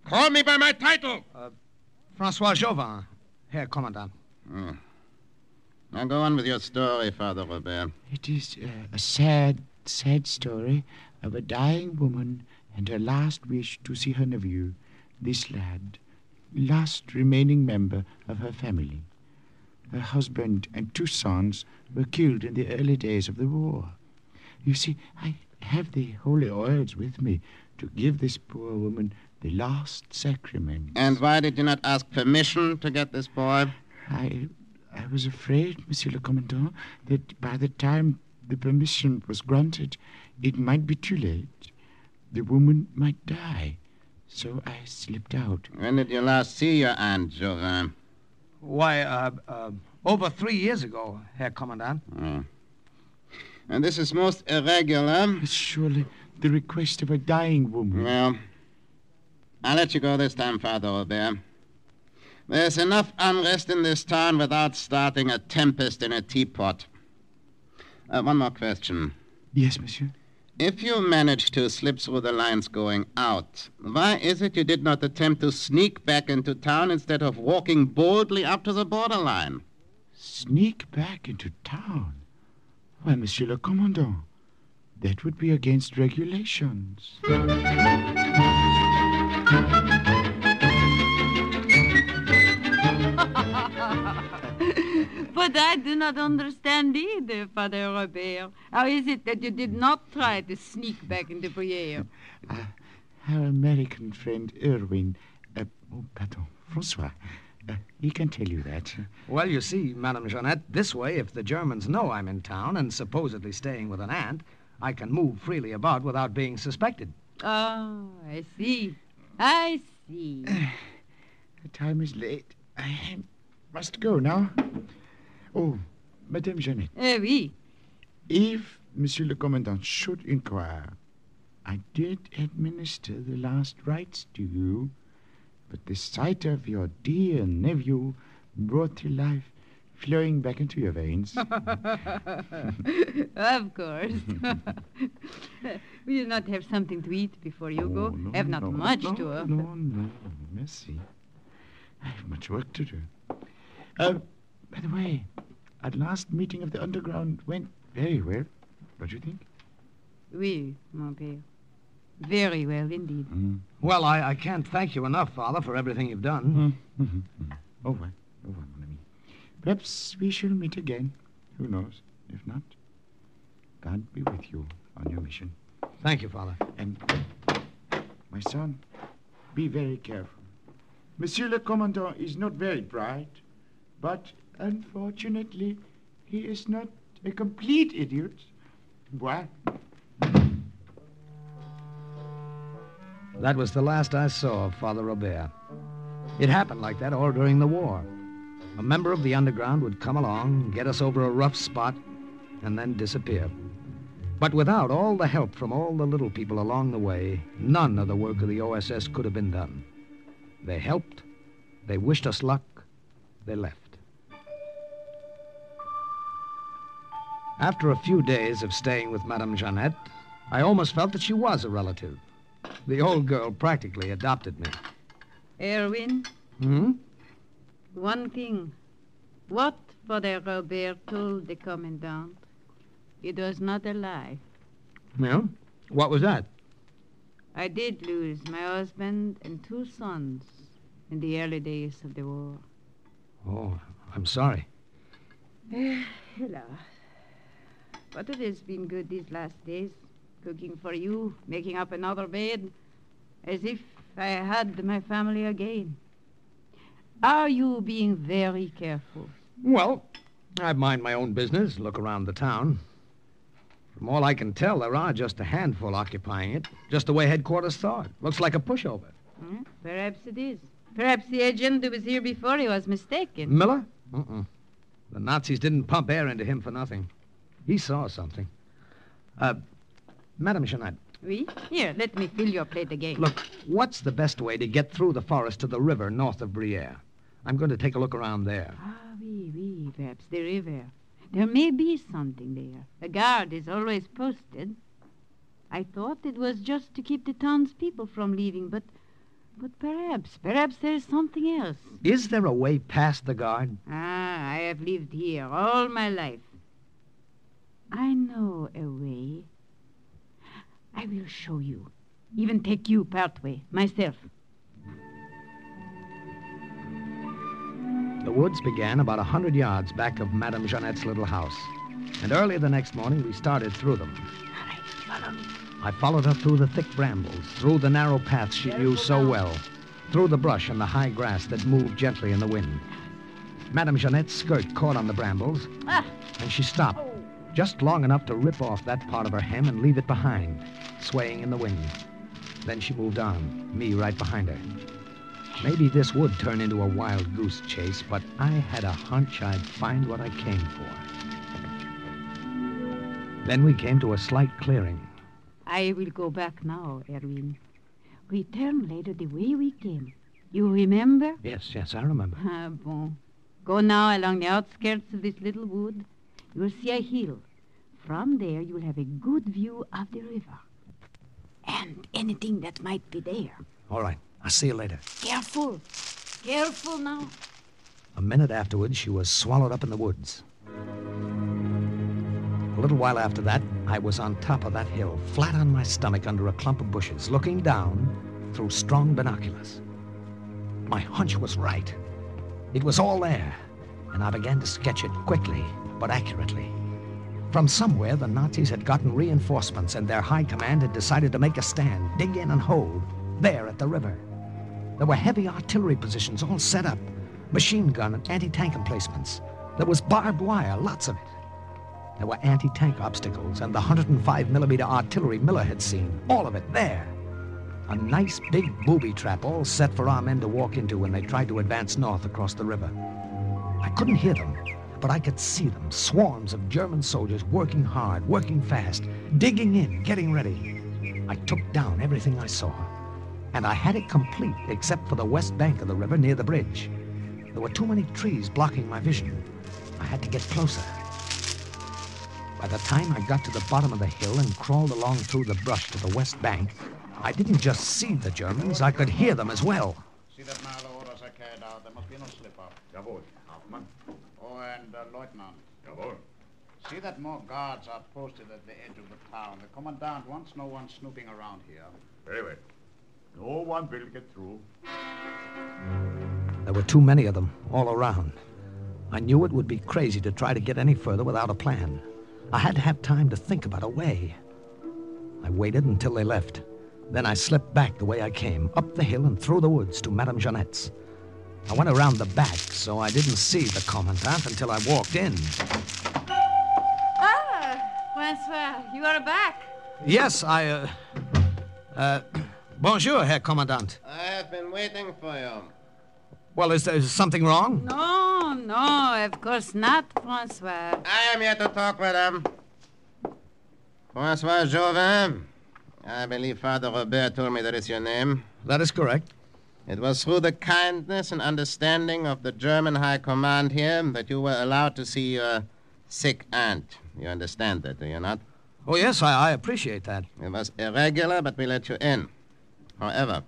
U: Call me by my title.
E: Francois Chauvin, Herr Kommandant.
U: Hmm. Now go on with your story, Father Robert.
H: It is uh, a sad, sad story of a dying woman and her last wish to see her nephew, this lad, last remaining member of her family. Her husband and two sons were killed in the early days of the war. You see, I have the holy oils with me to give this poor woman the last sacrament.
U: And why did you not ask permission to get this boy?
H: I, I was afraid, Monsieur le Commandant, that by the time the permission was granted, it might be too late. The woman might die. So I slipped out.
U: When did you last see your aunt, Chauvin?
E: Why, uh, uh, over three years ago, Herr Commandant.
U: Oh. And this is most irregular.
H: Surely the request of a dying woman.
U: Well, I'll let you go this time, Father Robert. There's enough unrest in this town without starting a tempest in a teapot. Uh, one more question.
H: Yes, monsieur.
U: If you managed to slip through the lines going out, why is it you did not attempt to sneak back into town instead of walking boldly up to the borderline?
H: Sneak back into town? Why, Monsieur le Commandant, that would be against regulations.
V: but I do not understand either, Father Robert. How is it that you did not try to sneak back into Bruyere?
H: Our American friend Irwin, uh, oh, pardon, Francois, uh, he can tell you that.
E: Well, you see, Madame Jeanette, this way, if the Germans know I'm in town and supposedly staying with an aunt, I can move freely about without being suspected.
V: Oh, I see. I see.
H: The time is late. I must go now. Oh, Madame Jeanette.
V: Eh oui.
H: If Monsieur le Commandant should inquire, I did administer the last rites to you, but the sight of your dear nephew brought to life flowing back into your veins.
V: of course. Will you not have something to eat before you go?
H: Oh, no,
V: have not
H: no,
V: much
H: no,
V: to offer.
H: No, no, merci. I have much work to do. Uh, by the way, our last meeting of the underground went very well, don't you think?
V: Oui, mon père. Very well indeed. Mm.
E: Well, I, I can't thank you enough, Father, for everything you've done.
H: Au revoir. Au revoir, mon ami. Perhaps we shall meet again. Who knows? If not, God be with you on your mission.
E: Thank you, Father.
H: And, my son, be very careful. Monsieur le Commandant is not very bright, but unfortunately, he is not a complete idiot. What?
E: That was the last I saw of Father Robert. It happened like that all during the war. A member of the underground would come along, get us over a rough spot, and then disappear. But without all the help from all the little people along the way, none of the work of the OSS could have been done. They helped, they wished us luck, they left. After a few days of staying with Madame Jeannette, I almost felt that she was a relative. The old girl practically adopted me.
V: Irwin,
E: Hmm?
V: One thing. What Father Robert told the Commandant, it was not a lie.
E: Well, What was that?
V: I did lose my husband and two sons in the early days of the war.
E: Oh, I'm sorry.
V: Hello. But it has been good these last days, cooking for you, making up another bed, as if I had my family again. Are you being very careful?
E: Well, I mind my own business, look around the town. From all I can tell, there are just a handful occupying it, just the way headquarters thought. Looks like a pushover.
V: Hmm? Perhaps it is. Perhaps the agent who was here before he was mistaken.
E: Miller? Uh-uh. The Nazis didn't pump air into him for nothing. He saw something. Uh, Madame Jeanette,
V: Oui? Here, let me fill your plate again.
E: look, what's the best way to get through the forest to the river north of Bruyere? I'm going to take a look around there.
V: Ah, oui, oui, perhaps the river. There may be something there. A guard is always posted. I thought it was just to keep the townspeople from leaving, but but perhaps, perhaps there's something else.
E: Is there a way past the guard?
V: Ah, I have lived here all my life. I know a way. I will show you. Even take you part way, myself.
E: The woods began about a hundred yards back of Madame Jeannette's little house. And early the next morning, we started through them. I followed her through the thick brambles, through the narrow paths she knew so well, through the brush and the high grass that moved gently in the wind. Madame Jeannette's skirt caught on the brambles,
V: Ah,
E: and she stopped, just long enough to rip off that part of her hem and leave it behind, swaying in the wind. Then she moved on, me right behind her. Maybe this would turn into a wild goose chase, but I had a hunch I'd find what I came for. Then we came to a slight clearing.
V: I will go back now, Irwin. Return later the way we came. You remember?
E: Yes, yes, I remember.
V: Ah, bon. Go now along the outskirts of this little wood. You will see a hill. From there, you will have a good view of the river. And anything that might be there.
E: All right, I'll see you later.
V: Careful. Careful now.
E: A minute afterwards, she was swallowed up in the woods. A little while after that, I was on top of that hill, flat on my stomach under a clump of bushes, looking down through strong binoculars. My hunch was right. It was all there. And I began to sketch it quickly but accurately. From somewhere, the Nazis had gotten reinforcements, and their high command had decided to make a stand, dig in and hold, there at the river. There were heavy artillery positions all set up, machine gun and anti tank emplacements. There was barbed wire, lots of it. There were anti tank obstacles and the 105 millimeter artillery Miller had seen, all of it there. A nice big booby trap all set for our men to walk into when they tried to advance north across the river. I couldn't hear them, but I could see them, swarms of German soldiers working hard, working fast, digging in, getting ready. I took down everything I saw, and I had it complete except for the west bank of the river near the bridge. There were too many trees blocking my vision. I had to get closer. By the time I got to the bottom of the hill and crawled along through the brush to the west bank, I didn't just see the Germans, I could hear them as well.
K: See that now the orders are carried out. There must be no slip-up. Jawohl. Hauptmann. And uh, Lieutenant. Jawohl. See that more guards are posted at the edge of the town. The commandant wants no one snooping around here.
T: Very well. No one will get through.
E: There were too many of them, all around. I knew it would be crazy to try to get any further without a plan. I had to have time to think about a way. I waited until they left. Then I slipped back the way I came, up the hill and through the woods to Madame Jeanette's. I went around the back, so I didn't see the commandant until I walked in.
V: Ah, Francois, you are back.
E: Yes, I, uh. Uh. Bonjour, Herr Commandant.
U: I have been waiting for you.
E: Well, is there something wrong?
V: No, no, of course not, Francois.
U: I am here to talk with him. Francois Jovin. I believe Father Robert told me that is your name.
E: That is correct.
U: It was through the kindness and understanding of the German High Command here that you were allowed to see your sick aunt. You understand that, do you not?
E: Oh, yes, I, I appreciate that.
U: It was irregular, but we let you in. However,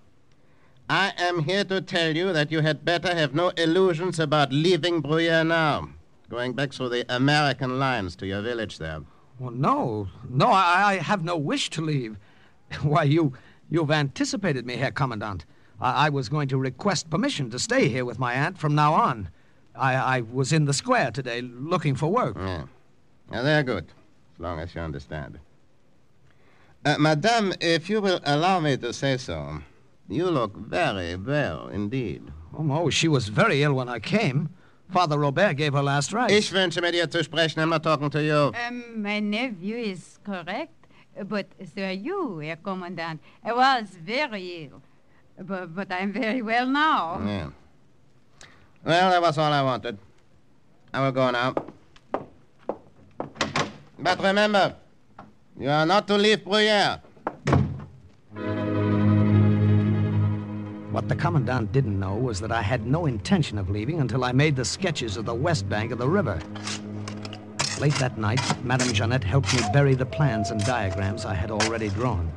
U: I am here to tell you that you had better have no illusions about leaving Bruyere now, going back through the American lines to your village there.
E: Well, no, no, I, I have no wish to leave. Why, you, you've anticipated me, Herr Commandant. I, I was going to request permission to stay here with my aunt from now on. I, I was in the square today looking for work.
U: Yeah. Now, they're good, as long as you understand. Uh, Madame, if you will allow me to say so, you look very well indeed.
E: Oh, no, she was very ill when I came. Father Robert gave her last rites.
U: Ich wünsche mit ihr zu sprechen. I'm not talking to you.
V: Um, my nephew is correct, but sir, you, Herr Commandant, I was very ill. But, but I'm very well now.
U: Yeah. Well, that was all I wanted. I will go now. But remember, you are not to leave Bruyere.
E: What the Commandant didn't know was that I had no intention of leaving until I made the sketches of the west bank of the river. Late that night, Madame Jeannette helped me bury the plans and diagrams I had already drawn.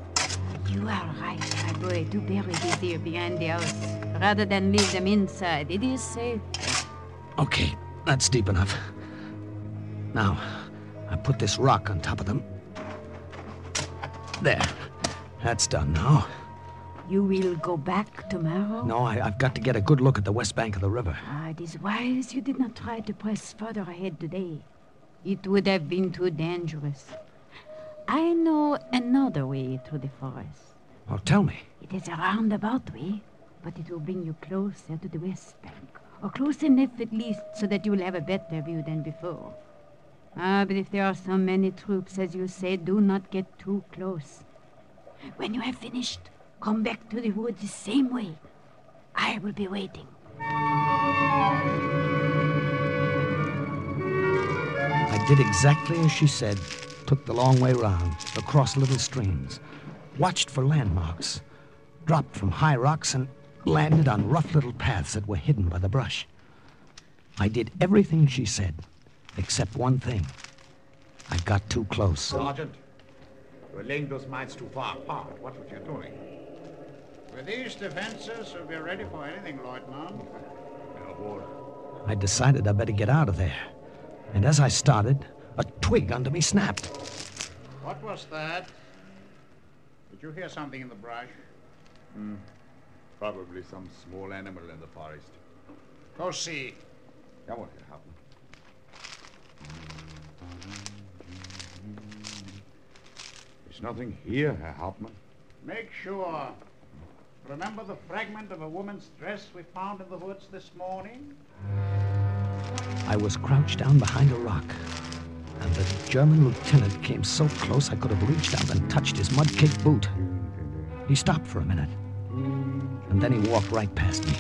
V: You are right, my boy, to bury these here behind the house rather than leave them inside. It is safe.
E: Okay, that's deep enough. Now, I put this rock on top of them. There. That's done now.
V: You will go back tomorrow?
E: No, I, have got to get a good look at the west bank of the river.
V: Ah, it is wise you did not try to press further ahead today. It would have been too dangerous. I know another way through the forest.
E: Well, tell me.
V: It is a roundabout way, but it will bring you closer to the west bank. Or close enough at least so that you will have a better view than before. Ah, but if there are so many troops, as you say, do not get too close. When you have finished, come back to the woods the same way. I will be waiting.
E: I did exactly as she said, took the long way round, across little streams, watched for landmarks, dropped from high rocks, and landed on rough little paths that were hidden by the brush. I did everything she said, except one thing. I got too close.
K: Sergeant, you're laying those mines too far apart. What were you doing? With these defenses, we'll be ready for anything, Lieutenant.
E: I decided I'd better get out of there. And as I started, a twig under me snapped.
K: What was that? Did you hear something in the brush?
T: Hmm. Probably some small animal in the forest.
K: Go see.
P: Jawohl, Herr Hauptmann.
H: There's nothing here, Herr Hauptmann.
K: Make sure. Remember the fragment of a woman's dress we found in the woods this morning?
E: I was crouched down behind a rock, and the German lieutenant came so close I could have reached out and touched his mud-caked boot. He stopped for a minute, and then he walked right past me.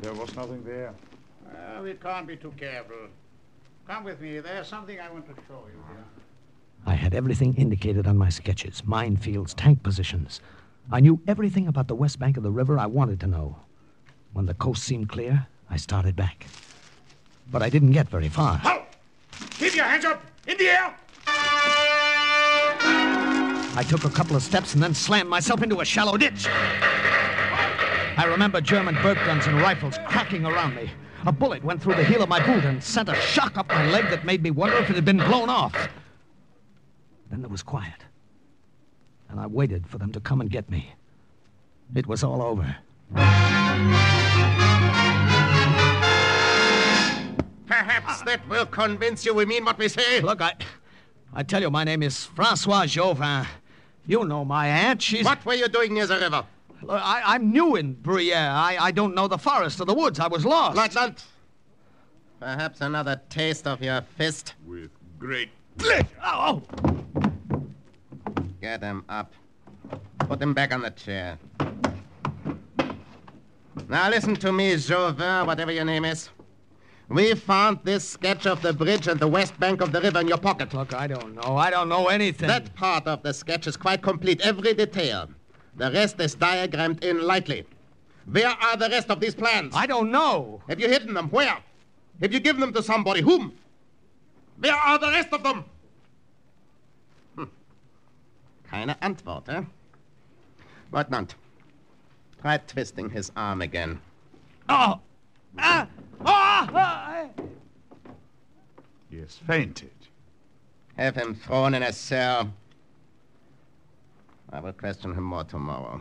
H: There was nothing there.
K: Uh, we can't be too careful. Come with me. There's something I want to show you here.
E: I had everything indicated on my sketches minefields, tank positions. I knew everything about the west bank of the river I wanted to know. When the coast seemed clear, I started back. But I didn't get very far.
S: Keep your hands up! In the air!
E: I took a couple of steps and then slammed myself into a shallow ditch. I remember German burp guns and rifles cracking around me. A bullet went through the heel of my boot and sent a shock up my leg that made me wonder if it had been blown off. Then there was quiet. And I waited for them to come and get me. It was all over.
U: Perhaps that will convince you we mean what we say.
E: Look, I. I tell you, my name is Francois Jauvin. You know my aunt. She's.
U: What were you doing near the river?
E: Look, I, I'm new in Bruyere. I, I don't know the forest or the woods. I was lost.
U: Lieutenant, perhaps another taste of your fist.
S: With great pleasure.
E: Oh, oh,
U: Get him up. Put him back on the chair. Now listen to me, Jauvin, whatever your name is. We found this sketch of the bridge and the west bank of the river in your pocket.
E: Look, I don't know. I don't know anything.
U: That part of the sketch is quite complete, every detail. The rest is diagrammed in lightly. Where are the rest of these plans?
E: I don't know.
U: Have you hidden them? Where? Have you given them to somebody? Whom? Where are the rest of them? Hm. Keine Antwort, eh? Leutnant, try twisting his arm again.
E: Oh! Ah! Ah!
H: He has fainted.
U: Have him thrown in a cell. I will question him more tomorrow.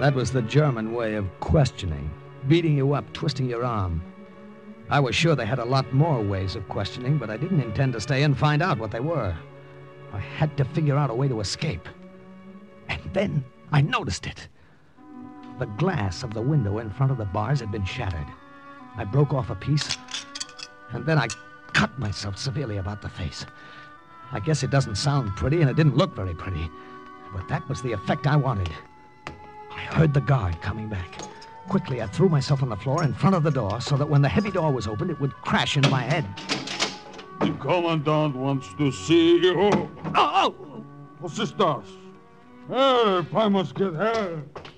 E: That was the German way of questioning, beating you up, twisting your arm. I was sure they had a lot more ways of questioning, but I didn't intend to stay and find out what they were. I had to figure out a way to escape. And then I noticed it. The glass of the window in front of the bars had been shattered. I broke off a piece, and then I cut myself severely about the face. I guess it doesn't sound pretty, and it didn't look very pretty, but that was the effect I wanted. I heard the guard coming back. Quickly, I threw myself on the floor in front of the door so that when the heavy door was opened, it would crash into my head.
W: The commandant wants to see you.
E: Oh, oh!
W: What's this does? Help! I must get help.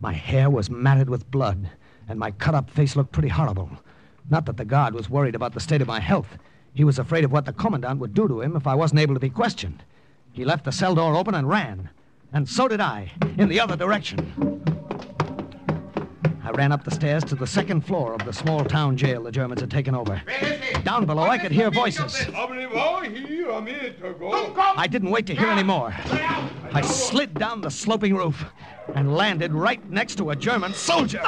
E: My hair was matted with blood, and my cut up face looked pretty horrible. Not that the guard was worried about the state of my health. He was afraid of what the commandant would do to him if I wasn't able to be questioned. He left the cell door open and ran. And so did I, in the other direction. I ran up the stairs to the second floor of the small town jail the Germans had taken over. Down below, I could hear voices. I didn't wait to hear any more. I slid down the sloping roof and landed right next to a German soldier.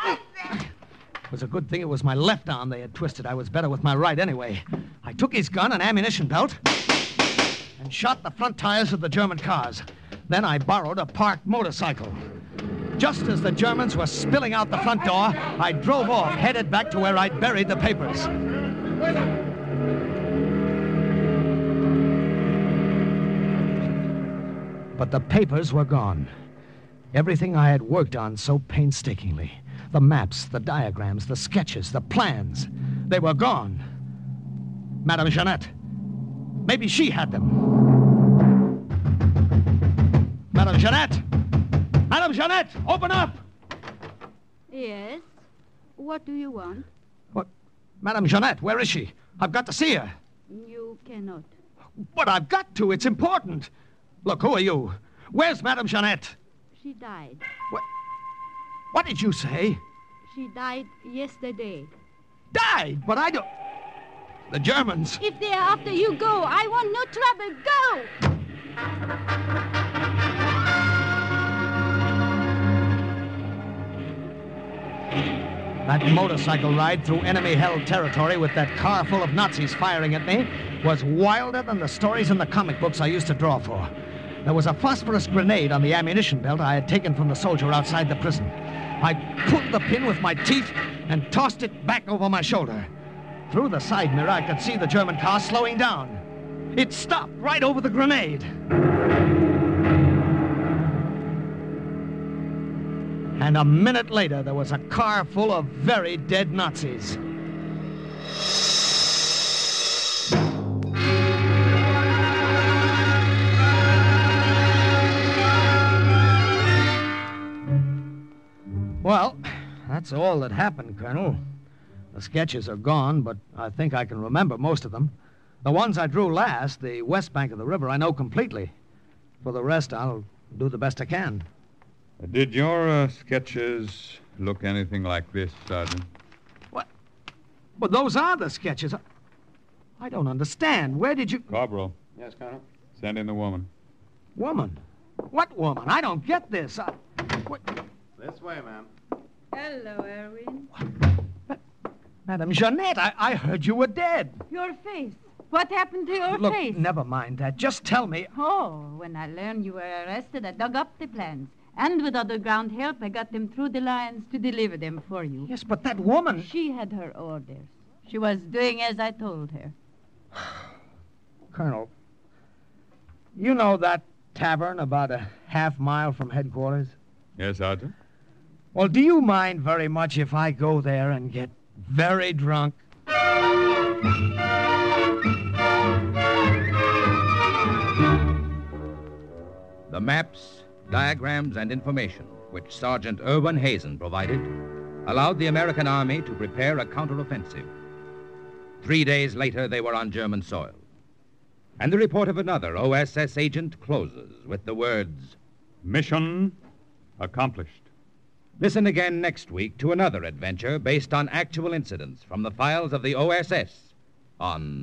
E: It was a good thing it was my left arm they had twisted. I was better with my right anyway. I took his gun and ammunition belt and shot the front tires of the German cars. Then I borrowed a parked motorcycle. Just as the Germans were spilling out the front door, I drove off, headed back to where I'd buried the papers. But the papers were gone. Everything I had worked on so painstakingly the maps, the diagrams, the sketches, the plans they were gone. Madame Jeannette. Maybe she had them. Madame Jeannette! Madame Jeannette, open up!
V: Yes? What do you want?
E: What? Madame Jeanette, where is she? I've got to see her.
V: You cannot.
E: But I've got to. It's important. Look, who are you? Where's Madame Jeanette?
V: She died.
E: What? What did you say?
V: She died yesterday.
E: Died? But I don't. The Germans.
X: If they are after you, go. I want no trouble. Go!
E: That motorcycle ride through enemy held territory with that car full of Nazis firing at me was wilder than the stories in the comic books I used to draw for. There was a phosphorus grenade on the ammunition belt I had taken from the soldier outside the prison. I pulled the pin with my teeth and tossed it back over my shoulder. Through the side mirror, I could see the German car slowing down. It stopped right over the grenade. And a minute later, there was a car full of very dead Nazis. Well, that's all that happened, Colonel. The sketches are gone, but I think I can remember most of them. The ones I drew last, the west bank of the river, I know completely. For the rest, I'll do the best I can.
B: Did your uh, sketches look anything like this, Sergeant? What?
E: But those are the sketches. I- I don't understand. Where did you.
B: Corporal,
K: Yes, Colonel.
B: send in the woman.
E: Woman? What woman? I don't get this. I...
K: This way, ma'am.
V: Hello, Irwin.
E: Madame Jeannette, I, I heard you were dead.
V: Your face. What happened to your
E: Look,
V: face?
E: never mind that. Just tell me.
V: Oh, when I learned you were arrested, I dug up the plans. And with underground help, I got them through the lines to deliver them for you.
E: Yes, but that woman.
V: She had her orders. She was doing as I told her.
E: Colonel, you know that tavern about a half mile from headquarters?
B: Yes, Sergeant?
E: Well, do you mind very much if I go there and get very drunk?
C: The maps, diagrams, and information which Sergeant Irwin Hazen provided allowed the American Army to prepare a counteroffensive. Three days later, they were on German soil. And the report of another OSS agent closes with the words
B: Mission accomplished.
C: Listen again next week to another adventure based on actual incidents from the files of the OSS on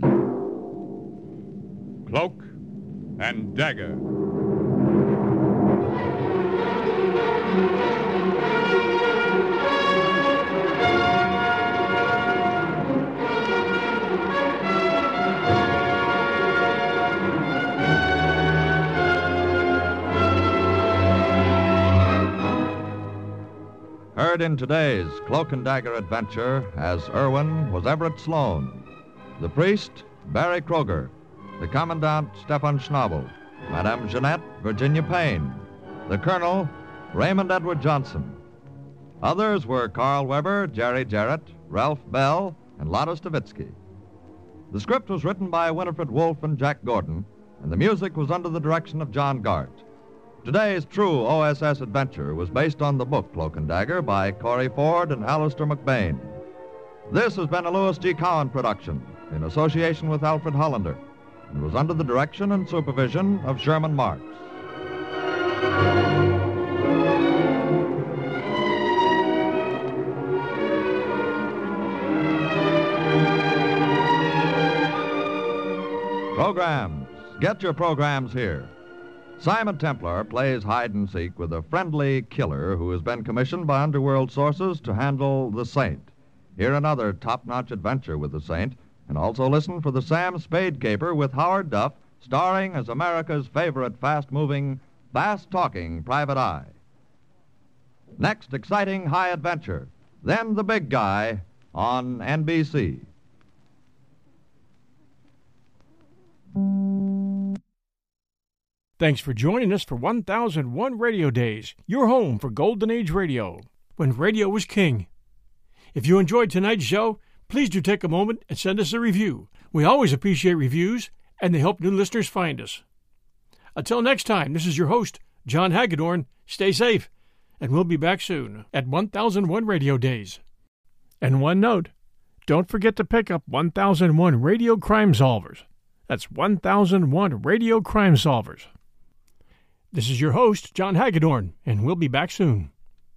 B: Cloak and Dagger.
P: Heard in today's Cloak and Dagger adventure as Irwin was Everett Sloane, the priest, Berry Kroeger, the commandant, Stefan Schnabel, Madame Jeanette, Virginia Payne, the colonel, Raymond Edward Johnson. Others were Carl Weber, Jerry Jarrett, Ralph Bell, and Lotta Stavitsky. The script was written by Winifred Wolfe and Jack Gordon, and the music was under the direction of John Gart. Today's true OSS adventure was based on the book Cloak and Dagger by Corey Ford and Alistair McBain. This has been a Louis G. Cowan production in association with Alfred Hollander and was under the direction and supervision of Sherman Marks. Programs. Get your programs here. Simon Templar plays hide and seek with a friendly killer who has been commissioned by underworld sources to handle the Saint. Hear another top notch adventure with the Saint, and also listen for the Sam Spade Caper with Howard Duff, starring as America's favorite fast moving, fast talking private eye. Next, exciting high adventure. Then the big guy on NBC.
Y: Thanks for joining us for 1001 Radio Days, your home for Golden Age radio, when radio was king. If you enjoyed tonight's show, please do take a moment and send us a review. We always appreciate reviews, and they help new listeners find us. Until next time, this is your host, John Hagedorn. Stay safe, and we'll be back soon at 1001 Radio Days. And one note don't forget to pick up 1001 Radio Crime Solvers. That's 1001 Radio Crime Solvers. This is your host, John Hagedorn, and we'll be back soon.